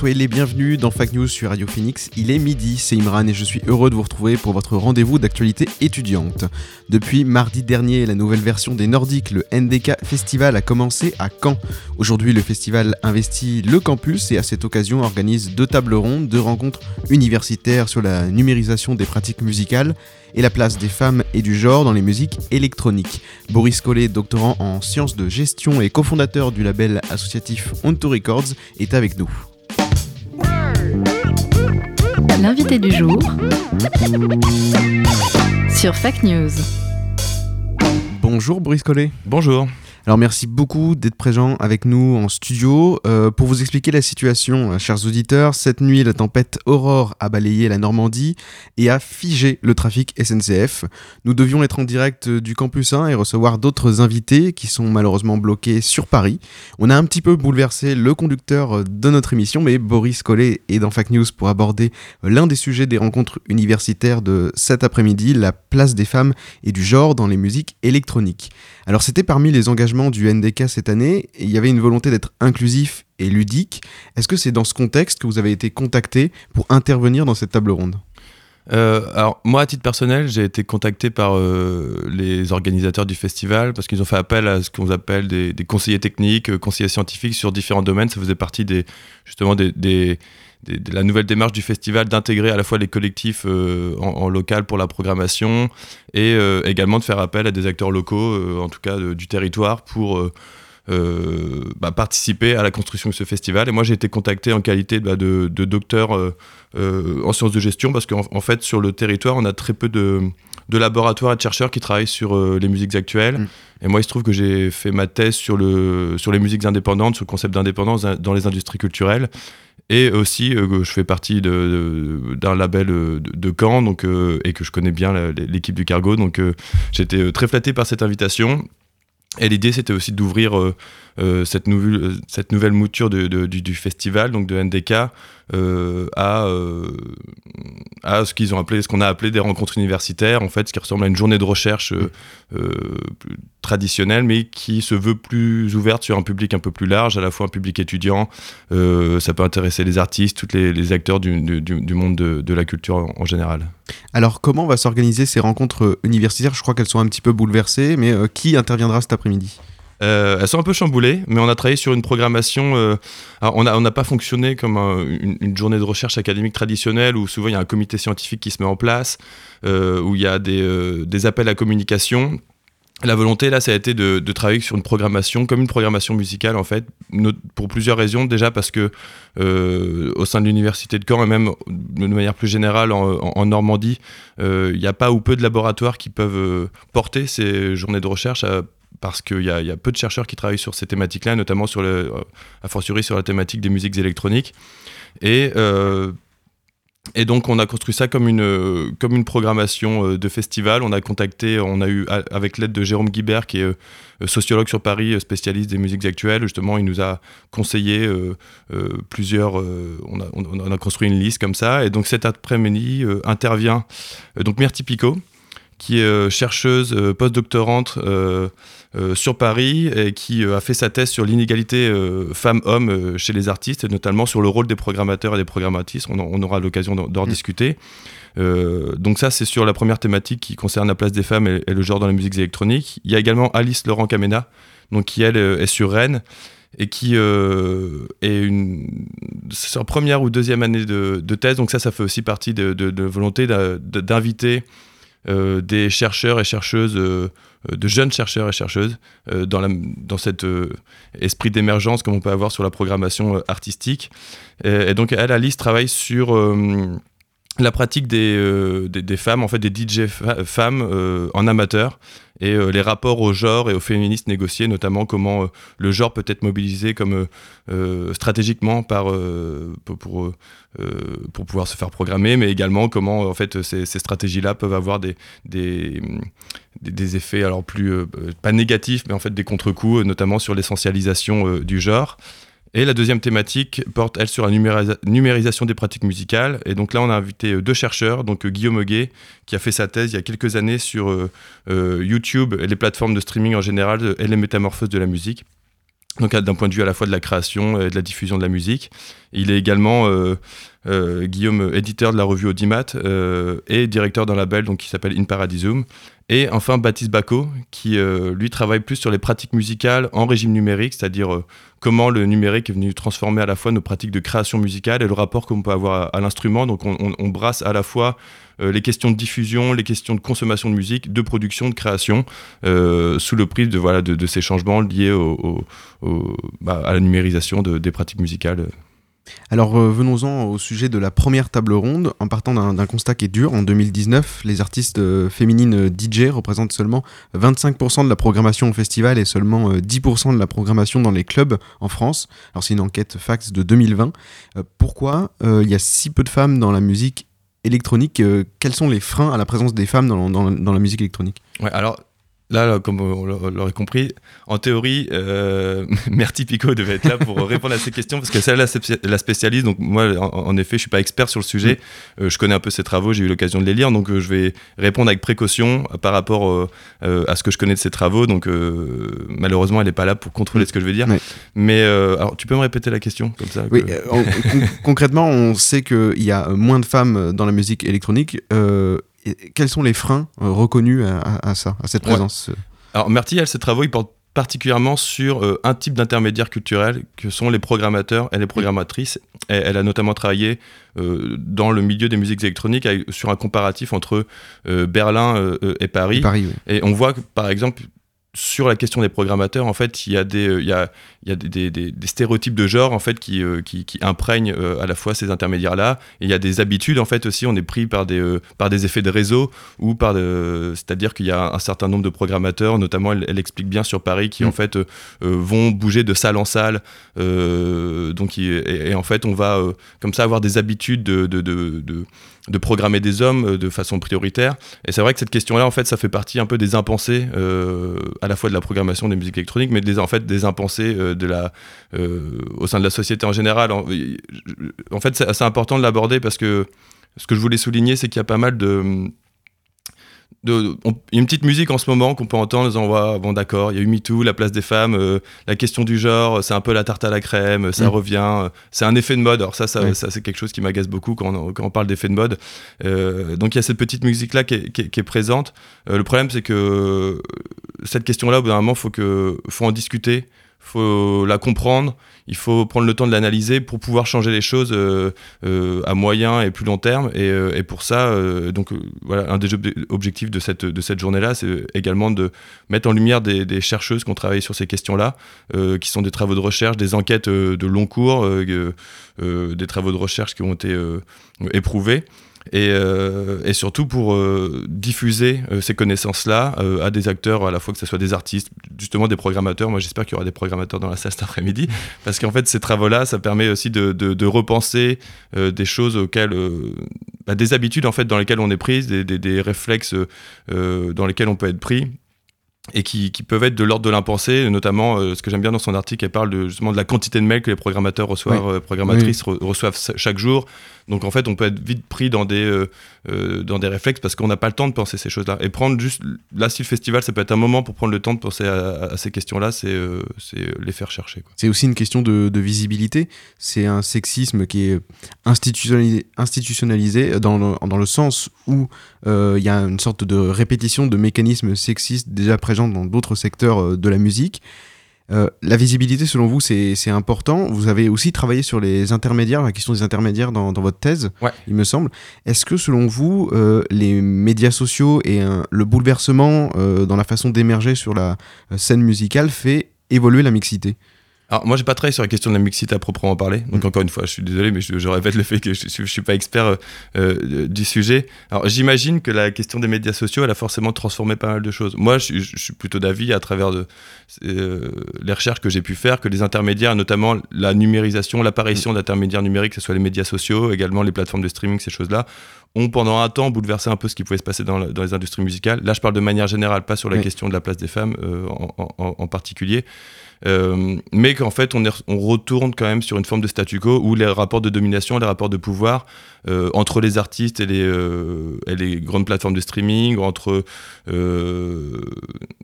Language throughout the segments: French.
Soyez les bienvenus dans Fac News sur Radio Phoenix. Il est midi, c'est Imran et je suis heureux de vous retrouver pour votre rendez-vous d'actualité étudiante. Depuis mardi dernier, la nouvelle version des Nordiques, le NDK Festival, a commencé à Caen. Aujourd'hui, le festival investit le campus et à cette occasion organise deux tables rondes, deux rencontres universitaires sur la numérisation des pratiques musicales et la place des femmes et du genre dans les musiques électroniques. Boris Collet, doctorant en sciences de gestion et cofondateur du label associatif Onto Records, est avec nous. L'invité du jour sur Fac News. Bonjour Boris Collet. Bonjour. Alors merci beaucoup d'être présent avec nous en studio. Euh, pour vous expliquer la situation, euh, chers auditeurs, cette nuit, la tempête Aurore a balayé la Normandie et a figé le trafic SNCF. Nous devions être en direct euh, du campus 1 et recevoir d'autres invités qui sont malheureusement bloqués sur Paris. On a un petit peu bouleversé le conducteur de notre émission, mais Boris Collet est dans Fac News pour aborder l'un des sujets des rencontres universitaires de cet après-midi, la place des femmes et du genre dans les musiques électroniques. Alors c'était parmi les engagements du NDK cette année, et il y avait une volonté d'être inclusif et ludique. Est-ce que c'est dans ce contexte que vous avez été contacté pour intervenir dans cette table ronde? Euh, alors moi, à titre personnel, j'ai été contacté par euh, les organisateurs du festival parce qu'ils ont fait appel à ce qu'on appelle des, conseillers techniques, euh, conseillers scientifiques sur différents domaines. Ça faisait partie des justement des- des- de la nouvelle démarche du festival d'intégrer à la fois les collectifs euh, en, en local pour la programmation et euh, également de faire appel à des acteurs locaux, euh, en tout cas de- du territoire, pour bah, participer à la construction de ce festival. Et moi, j'ai été contacté en qualité bah, de, de docteur en sciences de gestion parce qu'en en fait, sur le territoire, on a très peu de, de laboratoires et de chercheurs qui travaillent sur euh, les musiques actuelles. Mm. Et moi, il se trouve que j'ai fait ma thèse sur, le, sur les musiques indépendantes, sur le concept d'indépendance dans les industries culturelles. Et aussi, euh, je fais partie d'un label euh, de, Caen euh, et que je connais bien l'équipe du Cargo. Donc, j'étais très flatté par cette invitation. Et l'idée, c'était aussi d'ouvrir euh, euh, cette, nouvelle, cette nouvelle mouture du, festival, donc de NDK, euh, à, ce qu'ils ont appelé, ce qu'on a appelé des rencontres universitaires, en fait, ce qui ressemble à une journée de recherche traditionnelle, mais qui se veut plus ouverte sur un public un peu plus large, à la fois un public étudiant. ça peut intéresser les artistes, tous les, acteurs du, monde de, la culture en, général. Alors comment va s'organiser ces rencontres universitaires? Je crois qu'elles sont un petit peu bouleversées, mais qui interviendra cet après-midi Euh, elles sont un peu chamboulées, mais on a travaillé sur une programmation. euh, on n'a pas fonctionné comme un- une, journée de recherche académique traditionnelle où souvent il y a un comité scientifique qui se met en place, euh, où il y a des, appels à communication. La volonté là, ça a été de, travailler sur une programmation comme une programmation musicale en fait, pour plusieurs raisons. Déjà parce que au sein de l'université de Caen et même de manière plus générale en, Normandie, il n'y a pas ou peu de laboratoires qui peuvent porter ces journées de recherche à- parce qu'il y, a- peu de chercheurs qui travaillent sur ces thématiques-là, notamment sur euh, a fortiori sur la thématique des musiques électroniques. Et, euh, donc on a construit ça comme une, programmation euh, de festival. On a contacté, on a eu avec l'aide de Jérôme Guibert, qui est sociologue sur Paris, spécialiste des musiques actuelles. Justement, il nous a conseillé plusieurs. on, a, on- on a construit une liste comme ça. Et donc cet après-midi intervient donc Myrtille Picot, qui est euh, chercheuse euh, postdoctorante euh, sur Paris et qui a fait sa thèse sur l'inégalité femmes-hommes chez les artistes, et notamment sur le rôle des programmateurs et des programmatrices. On, aura l'occasion d'en Mm. discuter. Euh, donc ça, c'est sur la première thématique qui concerne la place des femmes et, et le genre dans les musiques électroniques. Il y a également Alice Laurent Camena, donc qui elle est sur Rennes et qui euh, est une première ou deuxième année de, de thèse. Donc ça, ça fait aussi partie de, de- de volonté d'inviter euh, des chercheurs et chercheuses, euh, de jeunes chercheurs et chercheuses, euh, dans, dans cet esprit d'émergence comme on peut avoir sur la programmation artistique. Et, et donc, elle, Alice, travaille sur, la pratique des, euh, des, des femmes, en fait des DJ femmes euh, en amateur, et euh, les rapports au genre et aux féministes négociés, notamment comment euh, le genre peut être mobilisé comme stratégiquement par, pour, pour, pouvoir se faire programmer, mais également comment en fait ces, ces stratégies-là peuvent avoir des, des, des, effets alors plus pas négatifs, mais en fait des contre-coups, notamment sur l'essentialisation du genre. Et la deuxième thématique porte, elle, sur la numérisa- numérisation des pratiques musicales. Et donc là, on a invité euh, deux chercheurs, donc euh, Guillaume Huguet, qui a fait sa thèse il y a quelques années sur euh, YouTube et les plateformes de streaming en général et les métamorphoses de la musique. Donc d'un point de vue à la fois de la création et de la diffusion de la musique. Il est également Guillaume, éditeur de la revue Audimat et directeur d'un label qui s'appelle In Paradisum. Et enfin Baptiste Bacot, qui euh, lui travaille plus sur les pratiques musicales en régime numérique, c'est-à-dire euh, comment le numérique est venu transformer à la fois nos pratiques de création musicale et le rapport qu'on peut avoir à, l'instrument. Donc on, brasse à la fois euh, les questions de diffusion, les questions de consommation de musique, de production, de création, sous le prisme de, voilà, de, ces changements liés bah, à la numérisation de- des pratiques musicales. Alors euh, venons-en au sujet de la première table ronde, en partant d'un constat qui est dur. En 2019, les artistes euh, féminines euh, DJ représentent seulement 25% de la programmation au festival et seulement euh, 10% de la programmation dans les clubs en France. Alors c'est une enquête Fax de 2020. Euh, pourquoi euh, il y a si peu de femmes dans la musique électronique euh, Quels sont les freins à la présence des femmes dans, la musique électronique? Là, là, comme on l'a- l'aurait compris, en théorie, euh, Merti Pico devait être là pour répondre à ces questions parce que c'est la, spéci- la spécialiste. Donc moi, en, en effet, je suis pas expert sur le sujet. Euh, je connais un peu ses travaux, j'ai eu l'occasion de les lire, donc euh, je vais répondre avec précaution euh, par rapport à ce que je connais de ses travaux. Donc malheureusement, elle n'est pas là pour contrôler ce que je vais dire. Mais alors, tu peux me répéter la question comme ça Oui, que- en- con- concrètement, on sait qu'il y a moins de femmes dans la musique électronique. Euh, et quels sont les freins euh, reconnus à, à- à ça, à cette Ouais. présence Alors elle, ses travaux, ils portent particulièrement sur euh, un type d'intermédiaire culturel que sont les programmateurs et les programmatrices. Et elle a notamment travaillé euh, dans le milieu des musiques électroniques avec- sur un comparatif entre euh, Berlin euh, euh, et Paris. Paris, oui. Et on voit que, par exemple, sur la question des programmateurs, en fait, il y a des, il y a, il y a des, des- des- des stéréotypes de genre en fait qui, euh, qui, qui imprègnent euh, à la fois ces intermédiaires-là. Et il y a des habitudes en fait aussi. On est pris par des, euh, par des effets de réseau ou par, c'est-à-dire qu'il y a un certain nombre de programmateurs, notamment elle, elle explique bien sur Paris, qui Mm. en fait euh, vont bouger de salle en salle. Euh, donc et, et en fait, on va euh, comme ça avoir des habitudes de, de, de, de de programmer des hommes euh, de façon prioritaire. Et c'est vrai que cette question-là, en fait, ça fait partie un peu des impensés, euh, à la fois de la programmation des musiques électroniques, mais des, en fait des impensés euh, de la, au sein de la société en général. En, en fait, c'est assez important de l'aborder parce que ce que je voulais souligner, c'est qu'il y a pas mal de... de- on- y a une petite musique en ce moment qu'on peut entendre en disant Ouais, bon d'accord il y a eu MeToo la place des femmes euh, la question du genre c'est un peu la tarte à la crème ça Mm. revient euh, c'est un effet de mode alors ça, ça, Oui. ça c'est quelque chose qui m'agace beaucoup quand on, quand on parle d'effet de mode euh, donc il y a cette petite musique là qui est, qui est- qui est présente. Le problème c'est que cette question là au bout d'un moment faut que faut en discuter, faut la comprendre, il faut prendre le temps de l'analyser pour pouvoir changer les choses euh, euh, à moyen et plus long terme. Et, euh, et pour ça, euh, donc euh, voilà, un des ob- objectifs de cette de cette journée là, c'est également de mettre en lumière des, des chercheuses qui ont travaillé sur ces questions là, qui sont des travaux de recherche, des enquêtes euh, de long cours, euh, euh, euh, des travaux de recherche qui ont été euh, éprouvés. Et, euh, et surtout pour euh, diffuser euh, ces connaissances-là euh, à des acteurs, à la fois que ce soit des artistes, justement des programmateurs. Moi, j'espère qu'il y aura des programmateurs dans la salle cet après-midi, parce qu'en fait, ces travaux-là, ça permet aussi de, de- de repenser euh, des choses auxquelles, euh, bah, des habitudes en fait dans lesquelles on est pris, des, des- des réflexes euh, dans lesquels on peut être pris et qui, qui peuvent être de l'ordre de l'impensé, notamment euh, ce que j'aime bien dans son article, elle parle de, justement de la quantité de mails que les programmateurs reçoivent, euh, programmatrices re- reçoivent chaque jour. Donc en fait, on peut être vite pris dans des, euh, dans des réflexes parce qu'on n'a pas le temps de penser ces choses-là. Et prendre juste, là, si le festival, ça peut être un moment pour prendre le temps de penser à, à ces questions-là, c'est les faire chercher. C'est aussi une question de, de visibilité. C'est un sexisme qui est institutionnalisé, institutionnalisé dans, le, dans le sens où il y a une sorte de répétition de mécanismes sexistes déjà présents dans d'autres secteurs euh, de la musique. Euh, la visibilité, selon vous, c'est important. Vous avez aussi travaillé sur les intermédiaires, la question des intermédiaires dans, dans votre thèse, Ouais. il me semble. Est-ce que, selon vous, euh, les médias sociaux et euh, le bouleversement dans la façon d'émerger sur la scène musicale fait évoluer la mixité? Alors moi j'ai pas travaillé sur la question de la mixité à proprement parler, donc Mm. encore une fois je suis désolé mais je, je répète le fait que je, je, je suis pas expert euh, euh, du sujet. Alors j'imagine que la question des médias sociaux elle a forcément transformé pas mal de choses. Moi je, suis- plutôt d'avis à travers de, euh, les recherches que j'ai pu faire que les intermédiaires, notamment la numérisation, l'apparition d'intermédiaires numériques, que ce soit les médias sociaux, également les plateformes de streaming, ces choses-là, ont pendant un temps bouleversé un peu ce qui pouvait se passer dans, la- dans les industries musicales. Là je parle de manière générale, pas sur la Oui. question de la place des femmes en, en- en particulier. Euh, mais qu'en fait on, retourne quand même sur une forme de statu quo où les rapports de domination, les rapports de pouvoir euh, entre les artistes et les, euh, et les grandes plateformes de streaming, entre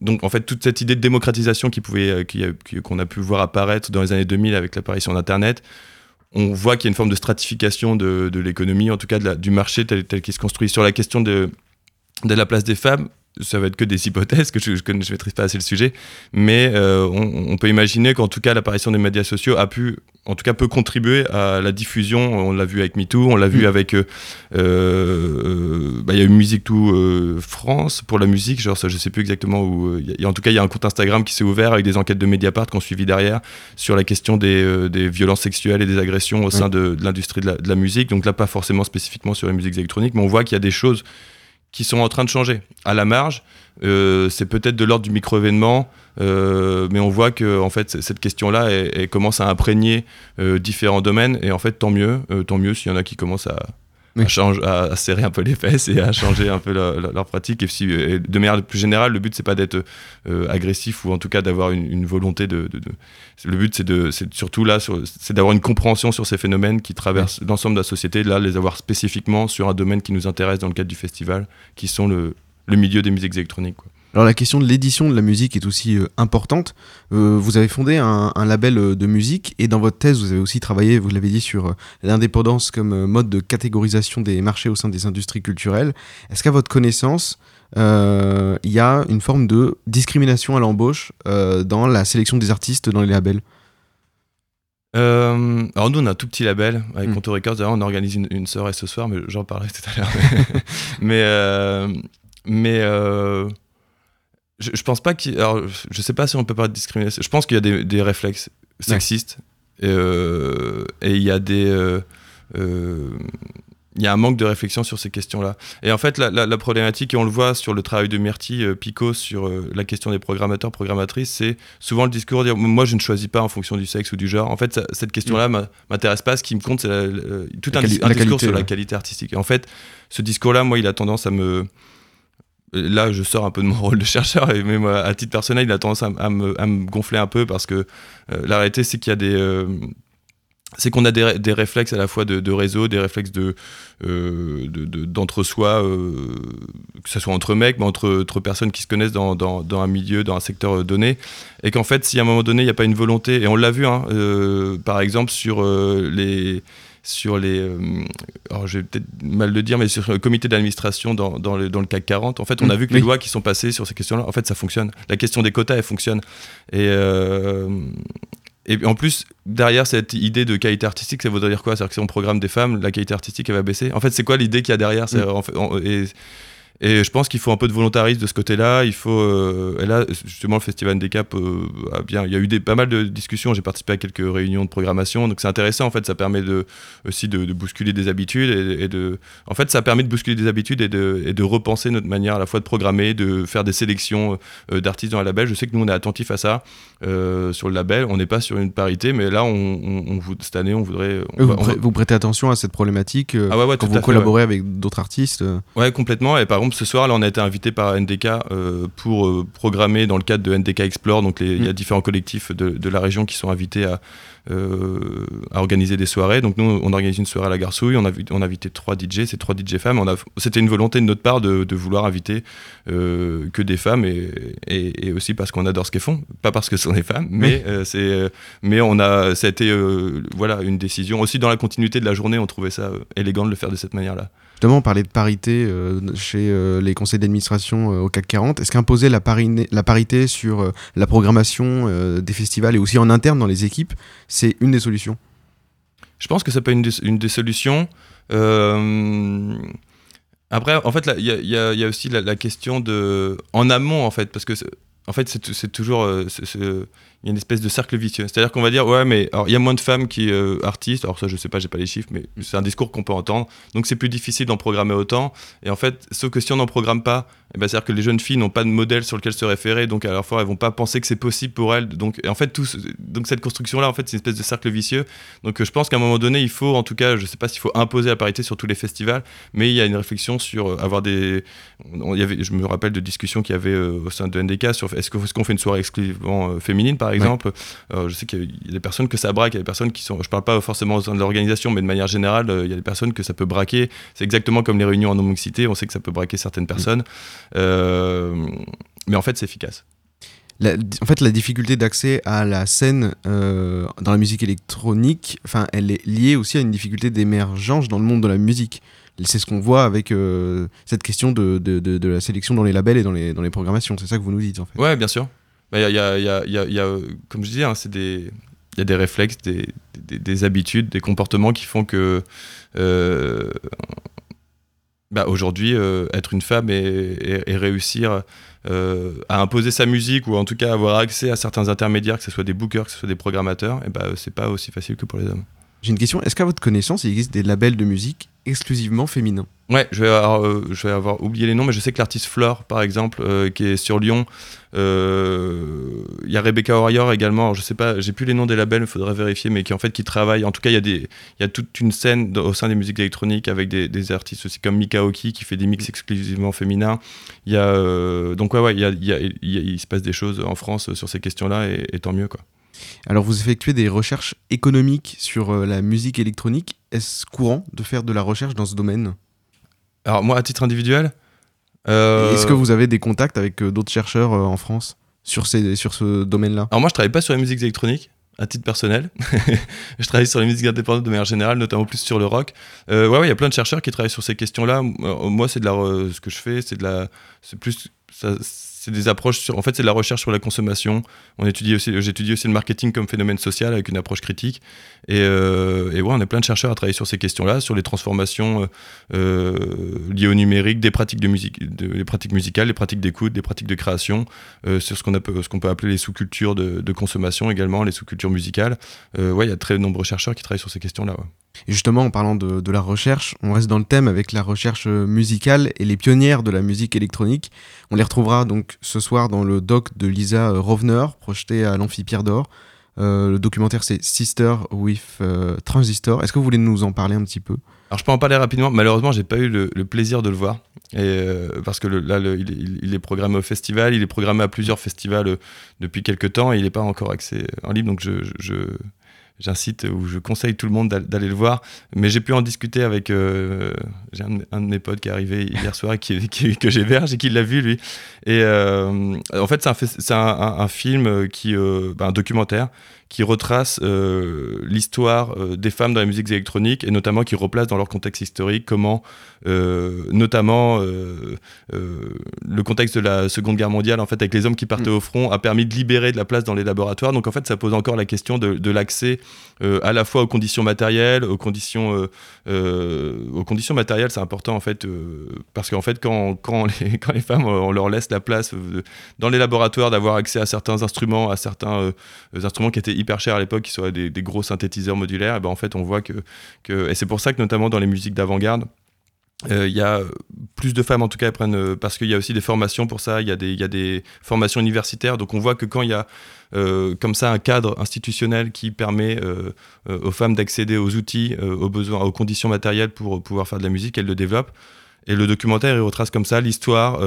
donc en fait toute cette idée de démocratisation euh, qui qui- qu'on a pu voir apparaître dans les années 2000 avec l'apparition d'internet. On voit qu'il y a une forme de stratification de, l'économie, en tout cas du marché tel, tel qu'il se construit. Sur la question de la place des femmes, ça va être que des hypothèses, que je ne maîtrise pas assez le sujet, mais euh, on, on peut imaginer qu'en tout cas l'apparition des médias sociaux a pu, en tout cas peut contribuer à la diffusion, on l'a vu avec MeToo, on l'a vu Mm. avec, euh, euh, bah, il y a eu Musique Tout France pour la musique, genre ça je sais plus exactement où, y a- en tout cas il y a un compte Instagram qui s'est ouvert avec des enquêtes de Mediapart qu'on suivi derrière sur la question des, des violences sexuelles et des agressions au sein de, de l'industrie de la musique, donc là pas forcément spécifiquement sur les musiques électroniques, mais on voit qu'il y a des choses qui sont en train de changer. À la marge, euh, c'est peut-être de l'ordre du micro-événement, euh, mais on voit que fait, cette question-là commence à imprégner euh, différents domaines, et en fait, tant mieux, tant mieux s'il y en a qui commencent à, Oui. à, change- à- serrer un peu les fesses et à changer un peu leur, pratique. Et, si, et de manière plus générale, le but, c'est pas d'être euh, agressif ou en tout cas d'avoir une, une volonté de, de- de- Le but, c'est de, c'est surtout là, sur- c'est d'avoir une compréhension sur ces phénomènes qui traversent l'ensemble de la société, là, les avoir spécifiquement sur un domaine qui nous intéresse dans le cadre du festival, qui sont le, le milieu des musiques électroniques. quoi. Alors la question de l'édition de la musique est aussi euh, importante. Euh, vous avez fondé un, un label euh, de musique et dans votre thèse vous avez aussi travaillé, vous l'avez dit, sur euh, l'indépendance comme mode de catégorisation des marchés au sein des industries culturelles. Est-ce qu'à votre connaissance, il y a une forme de discrimination à l'embauche dans la sélection des artistes dans les labels? Euh, alors nous on a un tout petit label avec Mm. Conto Records, d'ailleurs on organise une, une soirée ce soir, mais j'en parlerai tout à l'heure. mais euh, mais euh, je, je pense pas qu'il... Alors je sais pas si on peut parler de discrimination, je pense qu'il y a des, des réflexes sexistes et, euh, et il y a des... euh, euh, il y a un manque de réflexion sur ces questions-là. Et en fait, la, la- la problématique, et on le voit sur le travail de Myrtille euh, Picot sur euh, la question des programmateurs, programmatrices, c'est souvent le discours de dire moi je ne choisis pas en fonction du sexe ou du genre. En fait, ça- cette question-là m'a- m'intéresse pas. Ce qui me compte, c'est tout un, discours qualité, sur la qualité artistique. Et en fait, ce discours-là, moi, il a tendance à me. Là, je sors un peu de mon rôle de chercheur, et même à titre personnel, il a tendance à, me, gonfler un peu parce que euh, la réalité, c'est qu'il y a des. euh, c'est qu'on a des, ré- des réflexes à la fois de, réseau, des réflexes de euh, de- de- d'entre-soi, euh, que ce soit entre mecs, mais entre, personnes qui se connaissent dans, un milieu, dans un secteur euh, donné, et qu'en fait, si à un moment donné, il n'y a pas une volonté, et on l'a vu, hein, euh, par exemple, sur euh, les sur les, euh, alors je vais peut-être mal le dire, mais sur le comité d'administration dans, dans, le, dans le CAC 40, en fait, on a Mm, vu que oui. les lois qui sont passées sur ces questions-là, en fait, ça fonctionne. La question des quotas, elle fonctionne. Et, euh, et en plus, derrière cette idée de qualité artistique, ça voudrait dire quoi? C'est-à-dire que si on programme des femmes, la qualité artistique, elle va baisser? En fait, c'est quoi l'idée qu'il y a derrière? C'est, en fait, en- et, et je pense qu'il faut un peu de volontarisme de ce côté-là. Il faut, euh, et là, justement, le Festival Handicap euh, a bien. Il y a eu des, pas mal de discussions. J'ai participé à quelques réunions de programmation, donc c'est intéressant. En fait, ça permet de, aussi de, de bousculer des habitudes et, et de. En fait, ça permet de bousculer des habitudes et de, et de repenser notre manière à la fois de programmer, de faire des sélections euh, d'artistes dans le label. Je sais que nous, on est attentifs à ça euh, sur le label. On n'est pas sur une parité, mais là, on, on, cette année, on voudrait. on vous, va- vous prêtez attention à cette problématique Ah ouais, ouais, quand vous collaborez avec d'autres artistes Ouais, complètement. Et par exemple, ce soir, là, on a été invité par NDK euh, pour euh, programmer dans le cadre de NDK Explore. Donc, il y a Mm. différents collectifs de, de la région qui sont invités à, euh, à organiser des soirées. Donc, nous, on organise une soirée à la Garçouille. On a, on a invité trois DJ, c'est trois DJ femmes. C'était une volonté de notre part de, de vouloir inviter que des femmes et, et, et aussi parce qu'on adore ce qu'elles font. Pas parce que ce sont des femmes, mais, c'est, mais on a, ça a été voilà, une décision. Aussi, dans la continuité de la journée, on trouvait ça élégant de le faire de cette manière-là. Justement, on parlait de parité euh, chez euh, les conseils d'administration euh, au CAC 40. Est-ce qu'imposer la, pari- la parité sur la programmation des festivals et aussi en interne dans les équipes, c'est une des solutions? Je pense que ça peut être une des, solutions. Après, en fait, il y, a- aussi la, la question de. En amont, en fait, parce que. En fait, c'est toujours. Il y a une espèce de cercle vicieux. C'est-à-dire qu'on va dire, ouais, mais alors il y a moins de femmes qui euh, artistes. Alors ça, je sais pas, j'ai pas les chiffres, mais c'est un discours qu'on peut entendre. Donc c'est plus difficile d'en programmer autant. Et en fait, sauf que si on n'en programme pas, eh ben, c'est-à-dire que les jeunes filles n'ont pas de modèle sur lequel se référer, donc à la fois elles vont pas penser que c'est possible pour elles. Donc et en fait, tout, donc cette construction-là, en fait, c'est une espèce de cercle vicieux. Donc euh, je pense qu'à un moment donné, il faut, en tout cas, je sais pas s'il faut imposer la parité sur tous les festivals, mais il y a une réflexion sur euh, avoir des. on- y avait, je me rappelle de discussions qu'il y avait euh, au sein de NDK sur est-ce que- est-ce qu'on fait une soirée exclusivement euh, féminine. Euh, je sais qu'il y a- des personnes que ça braque, il y a des personnes qui sont. Je parle pas forcément au sein de l'organisation, mais de manière générale, euh, il y a des personnes que ça peut braquer. C'est exactement comme les réunions en non-mixité, on sait que ça peut braquer certaines personnes. Euh, mais en fait, c'est efficace. La- en fait, la difficulté d'accès à la scène euh, dans la musique électronique, enfin, elle est liée aussi à une difficulté d'émergence dans le monde de la musique. C'est ce qu'on voit avec euh, cette question de, de, de- de la sélection dans les labels et dans les, dans les programmations. C'est ça que vous nous dites, en fait. Ouais, bien sûr. Bah, Il il y a- comme je disais, hein, c'est des, y a des réflexes, des, des- des habitudes, des comportements qui font que euh, bah, aujourd'hui, euh, être une femme et, réussir euh, à imposer sa musique ou en tout cas avoir accès à certains intermédiaires, que ce soit des bookers, que ce soit des programmateurs, et bah, c'est pas aussi facile que pour les hommes. J'ai une question. Est-ce qu'à votre connaissance, il existe des labels de musique exclusivement féminins Ouais, je vais, avoir, euh, je vais avoir oublié les noms, mais je sais que l'artiste Flore, par exemple, euh, qui est sur Lyon, euh, il y a Rebecca Warrior également. Alors, je sais pas, j'ai plus les noms des labels, il faudrait vérifier, mais qui en fait qui travaillent. En tout cas, il y a y a toute une scène au sein des musiques électroniques avec des, artistes aussi comme Mika Oki qui fait des mix exclusivement féminins. Il y a donc ouais, ouais, il y a, y se passe des choses en France sur ces questions-là et, et tant mieux quoi. Alors, vous effectuez des recherches économiques sur euh, la musique électronique. Est-ce courant de faire de la recherche dans ce domaine? Alors moi, à titre individuel. euh, Est-ce que vous avez des contacts avec euh, d'autres chercheurs en France sur, ces, sur ce domaine-là? Alors moi, je travaille pas sur les musiques électroniques à titre personnel. je travaille sur les musiques indépendantes de manière générale, notamment plus sur le rock. Euh, ouais, ouais, il y a plein de chercheurs qui travaillent sur ces questions-là. Moi, c'est de la, ce que je fais, c'est de la, c'est plus, ça- c'est des approches sur, en fait, c'est de la recherche sur la consommation. On étudie aussi, j'étudie aussi le marketing comme phénomène social avec une approche critique. Et, euh, et ouais, on a plein de chercheurs à travailler sur ces questions-là, sur les transformations euh, euh, liées au numérique, des pratiques de musique, pratiques musicales, des pratiques d'écoute, des pratiques de création sur ce qu'on ce qu'on peut appeler les sous-cultures de, consommation également, les sous-cultures musicales. Ouais, il y a très nombreux chercheurs qui travaillent sur ces questions-là. Et justement, en parlant de, la recherche, on reste dans le thème avec la recherche euh, musicale et les pionnières de la musique électronique. On les retrouvera donc ce soir dans le doc de Lisa euh, Rovner, projeté à l'Amphi Pierre d'Or. Euh, le documentaire c'est Sister with Transistor. Est-ce que vous voulez nous en parler un petit peu? Alors je peux en parler rapidement. Malheureusement, j'ai pas eu le, plaisir de le voir. Parce que là, il, est- programmé au festival, il est programmé à plusieurs festivals depuis quelques temps et il n'est pas encore accès en libre. Donc je- j'incite ou je conseille tout le monde d'al- d'aller le voir. Mais j'ai pu en discuter avec euh, un, de- mes potes qui est arrivé hier soir et qui, qui- que j'héberge et qui l'a vu lui. Et euh, en fait, c'est un, un, un- film qui, euh, bah, un documentaire qui retrace euh, l'histoire euh, des femmes dans la musique électronique et notamment qui replace dans leur contexte historique comment, euh, notamment, le contexte de la Seconde Guerre mondiale, en fait, avec les hommes qui partaient au front, a permis de libérer de la place dans les laboratoires. Donc, en fait, ça pose encore la question de, de l'accès à la fois aux conditions matérielles, aux conditions, aux conditions matérielles, c'est important, en fait, parce qu'en fait, quand, quand, les, quand les femmes, on leur laisse la place dans les laboratoires d'avoir accès à certains instruments, à certains instruments qui étaient hyper chers à l'époque, qui soient des, des gros synthétiseurs modulaires, et ben en fait on voit que, et c'est pour ça que notamment dans les musiques d'avant-garde, euh, il y a plus de femmes en tout cas elles prennent euh, parce qu'il y a aussi des formations pour ça, il y, a des- y a des formations universitaires, donc on voit que quand il y a euh, comme ça un cadre institutionnel qui permet aux femmes d'accéder aux outils, aux besoins, aux conditions matérielles pour pouvoir faire de la musique, elles le développent. Et le documentaire, il retrace comme ça l'histoire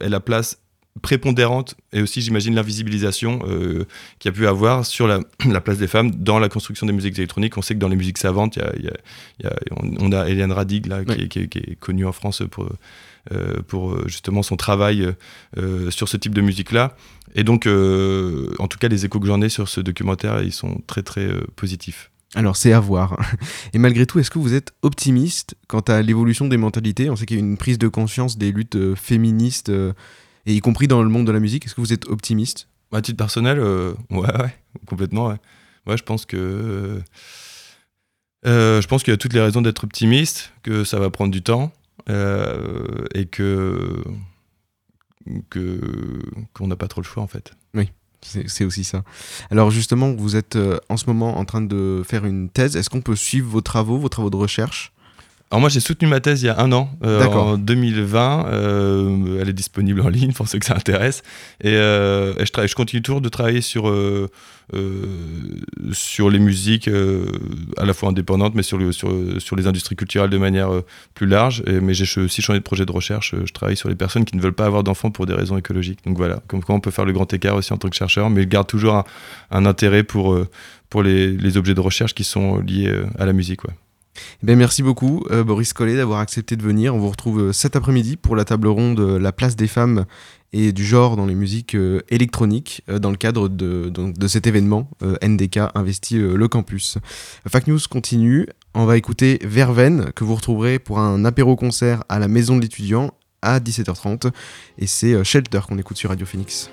et la place prépondérante et aussi, j'imagine, l'invisibilisation euh, qu'il y a pu avoir sur la, la place des femmes dans la construction des musiques électroniques. On sait que dans les musiques savantes, il y a, il y a- il y a- on, on a Eliane Radig, là, qui, est, qui est- qui est connue en France pour, euh, pour euh, justement son travail euh, sur ce type de musique-là. Et donc, en tout cas, les échos que j'en ai sur ce documentaire, ils sont très, très positifs. Alors c'est à voir. Et malgré tout, est-ce que vous êtes optimiste quant à l'évolution des mentalités? On sait qu'il y a une prise de conscience des luttes féministes, et y compris dans le monde de la musique. Est-ce que vous êtes optimiste? À titre personnel, euh, ouais, ouais, complètement, ouais. Ouais, je pense que. euh, je pense qu'il y a toutes les raisons d'être optimiste, que ça va prendre du temps, euh, et que. que qu'on n'a pas trop le choix, en fait. Oui. C'est aussi ça. Alors justement, vous êtes euh, en ce moment en train de faire une thèse. Est-ce qu'on peut suivre vos travaux, vos travaux de recherche? Alors moi j'ai soutenu ma thèse il y a un an, euh, en 2020. euh, elle est disponible en ligne pour ceux que ça intéresse. Et, euh, et je, travaille- je continue toujours de travailler sur, euh, sur les musiques à la fois indépendantes, mais sur, le, sur, sur les industries culturelles de manière plus large. Et- mais j'ai aussi changé de projet de recherche. Je travaille sur les personnes qui ne veulent pas avoir d'enfants pour des raisons écologiques. Donc voilà, comme quoi on peut faire le grand écart aussi en tant que chercheur, mais je garde toujours un, un intérêt pour, pour les, les objets de recherche qui sont liés à la musique. ouais. Eh bien, merci beaucoup, euh, Boris Collet, d'avoir accepté de venir. On vous retrouve euh, cet après-midi pour la table ronde euh, La place des femmes et du genre dans les musiques électroniques, dans le cadre de, cet événement NDK Investi le campus. Fact News continue. On va écouter Verveine, que vous retrouverez pour un apéro-concert à la Maison de l'étudiant à 17h30. Et c'est Shelter qu'on écoute sur Radio Phoenix.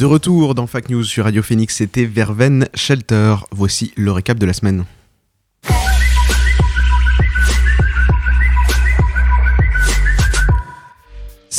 De retour dans Fact News sur Radio Phoenix, c'était Verven Shelter. Voici le récap de la semaine.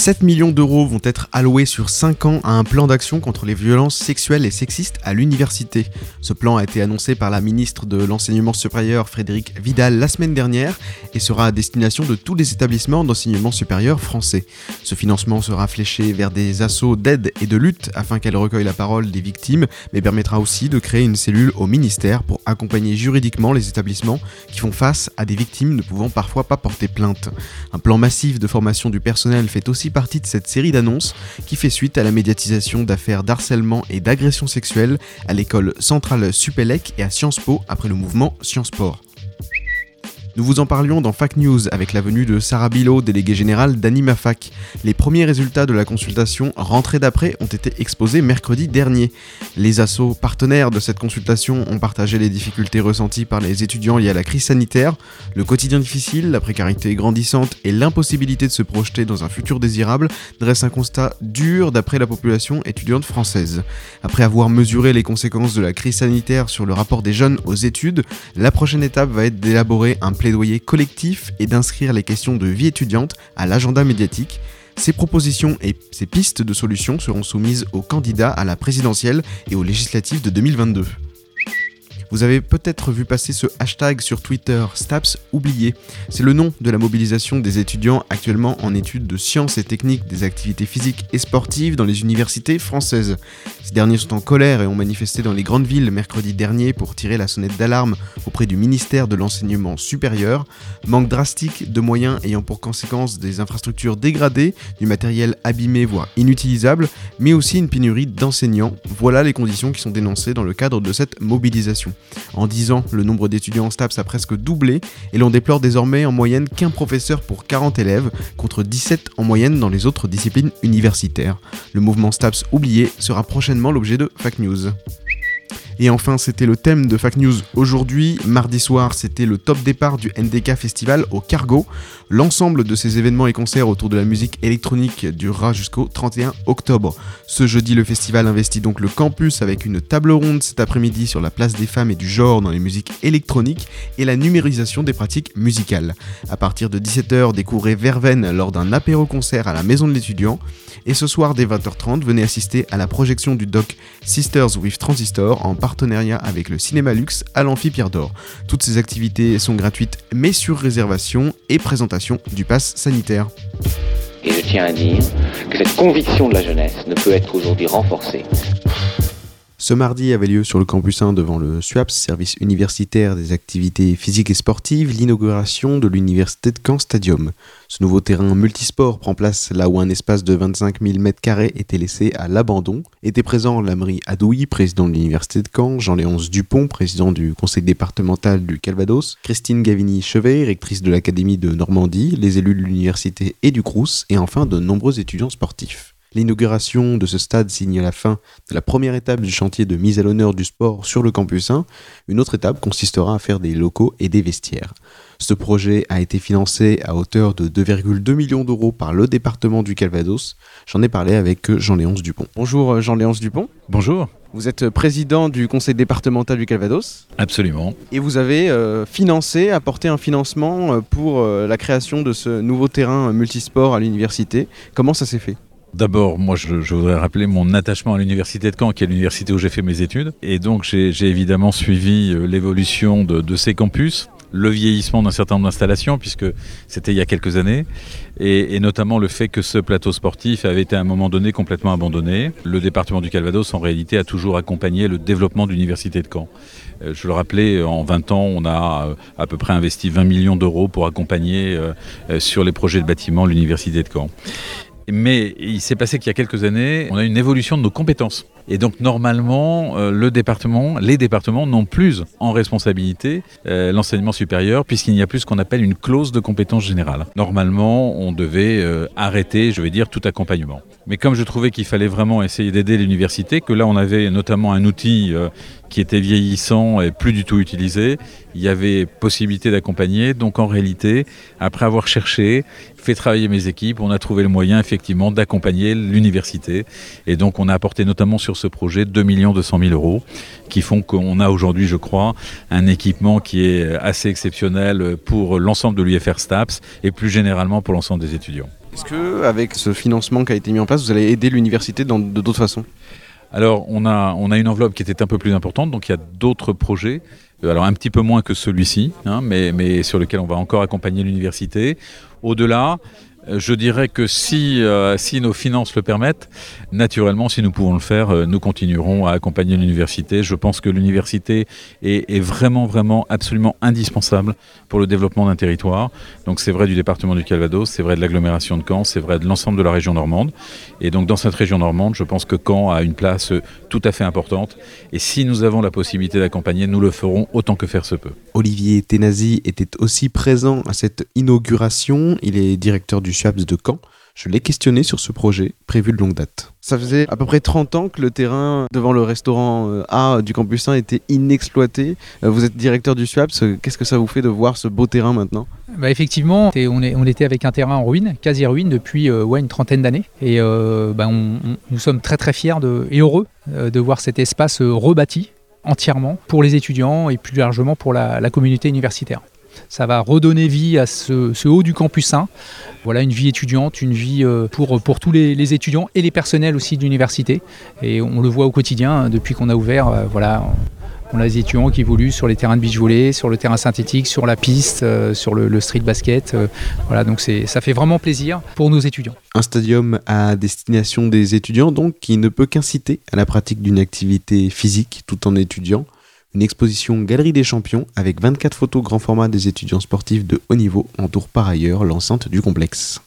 7 millions d'euros vont être alloués sur 5 ans à un plan d'action contre les violences sexuelles et sexistes à l'université. Ce plan a été annoncé par la ministre de l'Enseignement supérieur Frédéric Vidal la semaine dernière et sera à destination de tous les établissements d'enseignement supérieur français. Ce financement sera fléché vers des assauts d'aide et de lutte afin qu'elles recueillent la parole des victimes, mais permettra aussi de créer une cellule au ministère pour accompagner juridiquement les établissements qui font face à des victimes ne pouvant parfois pas porter plainte. Un plan massif de formation du personnel fait aussi partie de cette série d'annonces qui fait suite à la médiatisation d'affaires d'harcèlement et d'agression sexuelle à l'école centrale Supélec et à Sciences Po après le mouvement Sciences Sport. Nous vous en parlions dans Fac News avec la venue de Sarah Bilo, déléguée générale d'AnimaFac. Les premiers résultats de la consultation rentrée d'après ont été exposés mercredi dernier. Les assos partenaires de cette consultation ont partagé les difficultés ressenties par les étudiants liées à la crise sanitaire, le quotidien difficile, la précarité grandissante et l'impossibilité de se projeter dans un futur désirable dressent un constat dur d'après la population étudiante française. Après avoir mesuré les conséquences de la crise sanitaire sur le rapport des jeunes aux études, la prochaine étape va être d'élaborer un plaidoyer collectif et d'inscrire les questions de vie étudiante à l'agenda médiatique. Ces propositions et ces pistes de solutions seront soumises aux candidats à la présidentielle et aux législatives de 2022. Vous avez peut-être vu passer ce hashtag sur Twitter, STAPS oublié. C'est le nom de la mobilisation des étudiants actuellement en études de sciences et techniques des activités physiques et sportives dans les universités françaises. Ces derniers sont en colère et ont manifesté dans les grandes villes mercredi dernier pour tirer la sonnette d'alarme auprès du ministère de l'Enseignement supérieur. Manque drastique de moyens ayant pour conséquence des infrastructures dégradées, du matériel abîmé voire inutilisable, mais aussi une pénurie d'enseignants. Voilà les conditions qui sont dénoncées dans le cadre de cette mobilisation. En 10 ans, le nombre d'étudiants en STAPS a presque doublé et l'on déplore désormais en moyenne qu'un professeur pour 40 élèves, contre 17 en moyenne dans les autres disciplines universitaires. Le mouvement STAPS oublié sera prochainement l'objet de Fact News. Et enfin, c'était le thème de Fact News aujourd'hui. Mardi soir, c'était le top départ du NDK Festival au Cargo. L'ensemble de ces événements et concerts autour de la musique électronique durera jusqu'au 31 octobre. Ce jeudi, le festival investit donc le campus avec une table ronde cet après-midi sur la place des femmes et du genre dans les musiques électroniques et la numérisation des pratiques musicales. À partir de 17h, découvrez Verven lors d'un apéro-concert à la maison de l'étudiant. Et ce soir, dès 20h30, venez assister à la projection du doc Sisters with Transistor en partenariat avec le Cinéma Luxe à l'Amphi Pierre d'Or. Toutes ces activités sont gratuites mais sur réservation et présentation du pass sanitaire. Et je tiens à dire que cette conviction de la jeunesse ne peut être aujourd'hui renforcée. Ce mardi avait lieu sur le campus 1 devant le SUAPS, service universitaire des activités physiques et sportives, l'inauguration de l'université de Caen Stadium. Ce nouveau terrain multisport prend place là où un espace de 25 000 m2 était laissé à l'abandon. Était présent Lamry Adoui, président de l'université de Caen, Jean-Léonce Dupont, président du conseil départemental du Calvados, Christine Gavini-Chevet, rectrice de l'académie de Normandie, les élus de l'université et du Crous, et enfin de nombreux étudiants sportifs. L'inauguration de ce stade signe la fin de la première étape du chantier de mise à l'honneur du sport sur le campus 1. Une autre étape consistera à faire des locaux et des vestiaires. Ce projet a été financé à hauteur de 2,2 millions d'euros par le département du Calvados. J'en ai parlé avec Jean-Léonce Dupont. Bonjour Jean-Léonce Dupont. Bonjour. Vous êtes président du conseil départemental du Calvados. Absolument. Et vous avez euh, financé, apporté un financement euh, pour euh, la création de ce nouveau terrain multisport à l'université. Comment ça s'est fait? D'abord, moi, je, je, voudrais rappeler mon attachement à l'université de Caen, qui est l'université où j'ai fait mes études. Et donc, j'ai évidemment suivi euh, l'évolution de, de, ces campus, le vieillissement d'un certain nombre d'installations, puisque c'était il y a quelques années, et, et, notamment le fait que ce plateau sportif avait été à un moment donné complètement abandonné. Le département du Calvados, en réalité, a toujours accompagné le développement de l'université de Caen. Euh, je le rappelais, en 20 ans, on a euh, à peu près investi 20 millions d'euros pour accompagner euh, sur les projets de bâtiment l'université de Caen. Mais il s'est passé qu'il y a quelques années, on a une évolution de nos compétences. Et donc normalement, euh, le département, les départements n'ont plus en responsabilité euh, l'enseignement supérieur puisqu'il n'y a plus ce qu'on appelle une clause de compétence générale. Normalement, on devait euh, arrêter, je vais dire, tout accompagnement. Mais comme je trouvais qu'il fallait vraiment essayer d'aider l'université, que là on avait notamment un outil qui était vieillissant et plus du tout utilisé, il y avait possibilité d'accompagner. Donc en réalité, après avoir cherché, fait travailler mes équipes, on a trouvé le moyen effectivement d'accompagner l'université. Et donc on a apporté notamment sur ce projet 2 200 000 euros qui font qu'on a aujourd'hui, je crois, un équipement qui est assez exceptionnel pour l'ensemble de l'UFR STAPS et plus généralement pour l'ensemble des étudiants. Est-ce que avec ce financement qui a été mis en place, vous allez aider l'université de d'autres façons? Alors, on a, on a une enveloppe qui était un peu plus importante, donc il y a d'autres projets, euh, alors un petit peu moins que celui-ci, hein, mais, mais sur lequel on va encore accompagner l'université. Au-delà, je dirais que si, euh, si nos finances le permettent, naturellement, si nous pouvons le faire, euh, nous continuerons à accompagner l'université. Je pense que l'université est, est vraiment, vraiment, absolument indispensable pour le développement d'un territoire. Donc c'est vrai du département du Calvados, c'est vrai de l'agglomération de Caen, c'est vrai de l'ensemble de la région normande. Et donc dans cette région normande, je pense que Caen a une place euh, tout à fait importante. Et si nous avons la possibilité d'accompagner, nous le ferons autant que faire se peut. Olivier Tenazi était aussi présent à cette inauguration. Il est directeur du SUAPS de Caen. Je l'ai questionné sur ce projet prévu de longue date. Ça faisait à peu près 30 ans que le terrain devant le restaurant euh, A du campus 1 était inexploité. Euh, Vous êtes directeur du SUAPS. euh, Qu'est-ce que ça vous fait de voir ce beau terrain maintenant? Bah, effectivement, on, est- on était avec un terrain en ruine, quasi ruine, depuis euh, ouais, une trentaine d'années. Et euh, bah, on- on- nous sommes très très fiers de- et heureux de voir cet espace rebâti entièrement pour les étudiants et plus largement pour la, la communauté universitaire. Ça va redonner vie à ce, haut du campus 1. Voilà une vie étudiante, une vie euh, pour, tous les, étudiants et les personnels aussi de l'université. Et on le voit au quotidien hein, depuis qu'on a ouvert. euh, voilà, on a des étudiants qui évoluent sur les terrains de beach volley, sur le terrain synthétique, sur la piste, euh, sur le, street basket. voilà, donc ça fait vraiment plaisir pour nos étudiants. Un stadium à destination des étudiants, donc, qui ne peut qu'inciter à la pratique d'une activité physique tout en étudiant. Une exposition Galerie des Champions avec 24 photos grand format des étudiants sportifs de haut niveau entoure par ailleurs l'enceinte du complexe.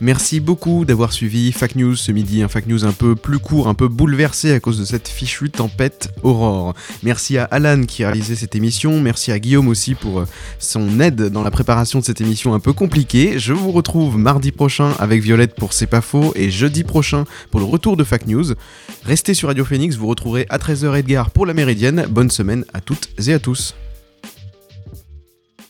Merci beaucoup d'avoir suivi Fac News ce midi, un Fac News un peu plus court, un peu bouleversé à cause de cette fichue tempête Aurore. Merci à Alan qui a réalisé cette émission, merci à Guillaume aussi pour euh, son aide dans la préparation de cette émission un peu compliquée. Je vous retrouve mardi prochain avec Violette pour C'est pas faux et jeudi prochain pour le retour de Fac News. Restez sur Radio Phoenix, vous retrouverez à 13h Edgar pour la Méridienne. Bonne semaine à toutes et à tous.